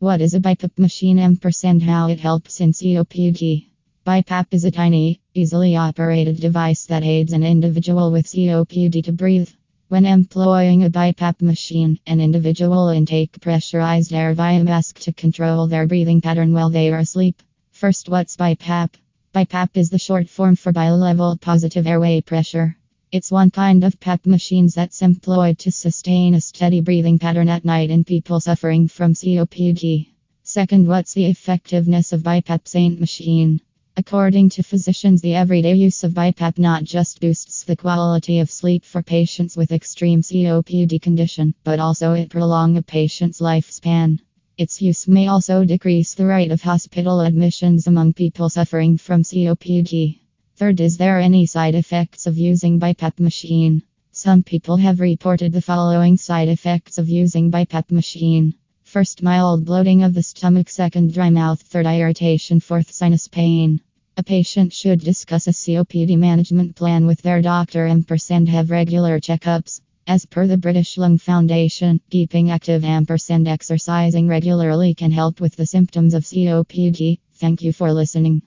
What is a BiPAP machine and how it helps in COPD? BiPAP is a tiny, easily operated device that aids an individual with COPD to breathe. When employing a BiPAP machine, an individual intake pressurized air via mask to control their breathing pattern while they are asleep. First, what's BiPAP? BiPAP is the short form for bilevel positive airway pressure. It's one kind of PAP machines that's employed to sustain a steady breathing pattern at night in people suffering from COPD. Second, what's the effectiveness of BiPAP Saint machine? According to physicians, the everyday use of BiPAP not just boosts the quality of sleep for patients with extreme COPD condition, but also it prolong a patient's lifespan. Its use may also decrease the rate of hospital admissions among people suffering from COPD. Third, is there any side effects of using BiPAP machine? Some people have reported the following side effects of using BiPAP machine. First, mild bloating of the stomach. Second, dry mouth. Third, irritation. Fourth, sinus pain. A patient should discuss a COPD management plan with their doctor and have regular checkups. As per the British Lung Foundation, keeping active ampersand exercising regularly can help with the symptoms of COPD. Thank you for listening.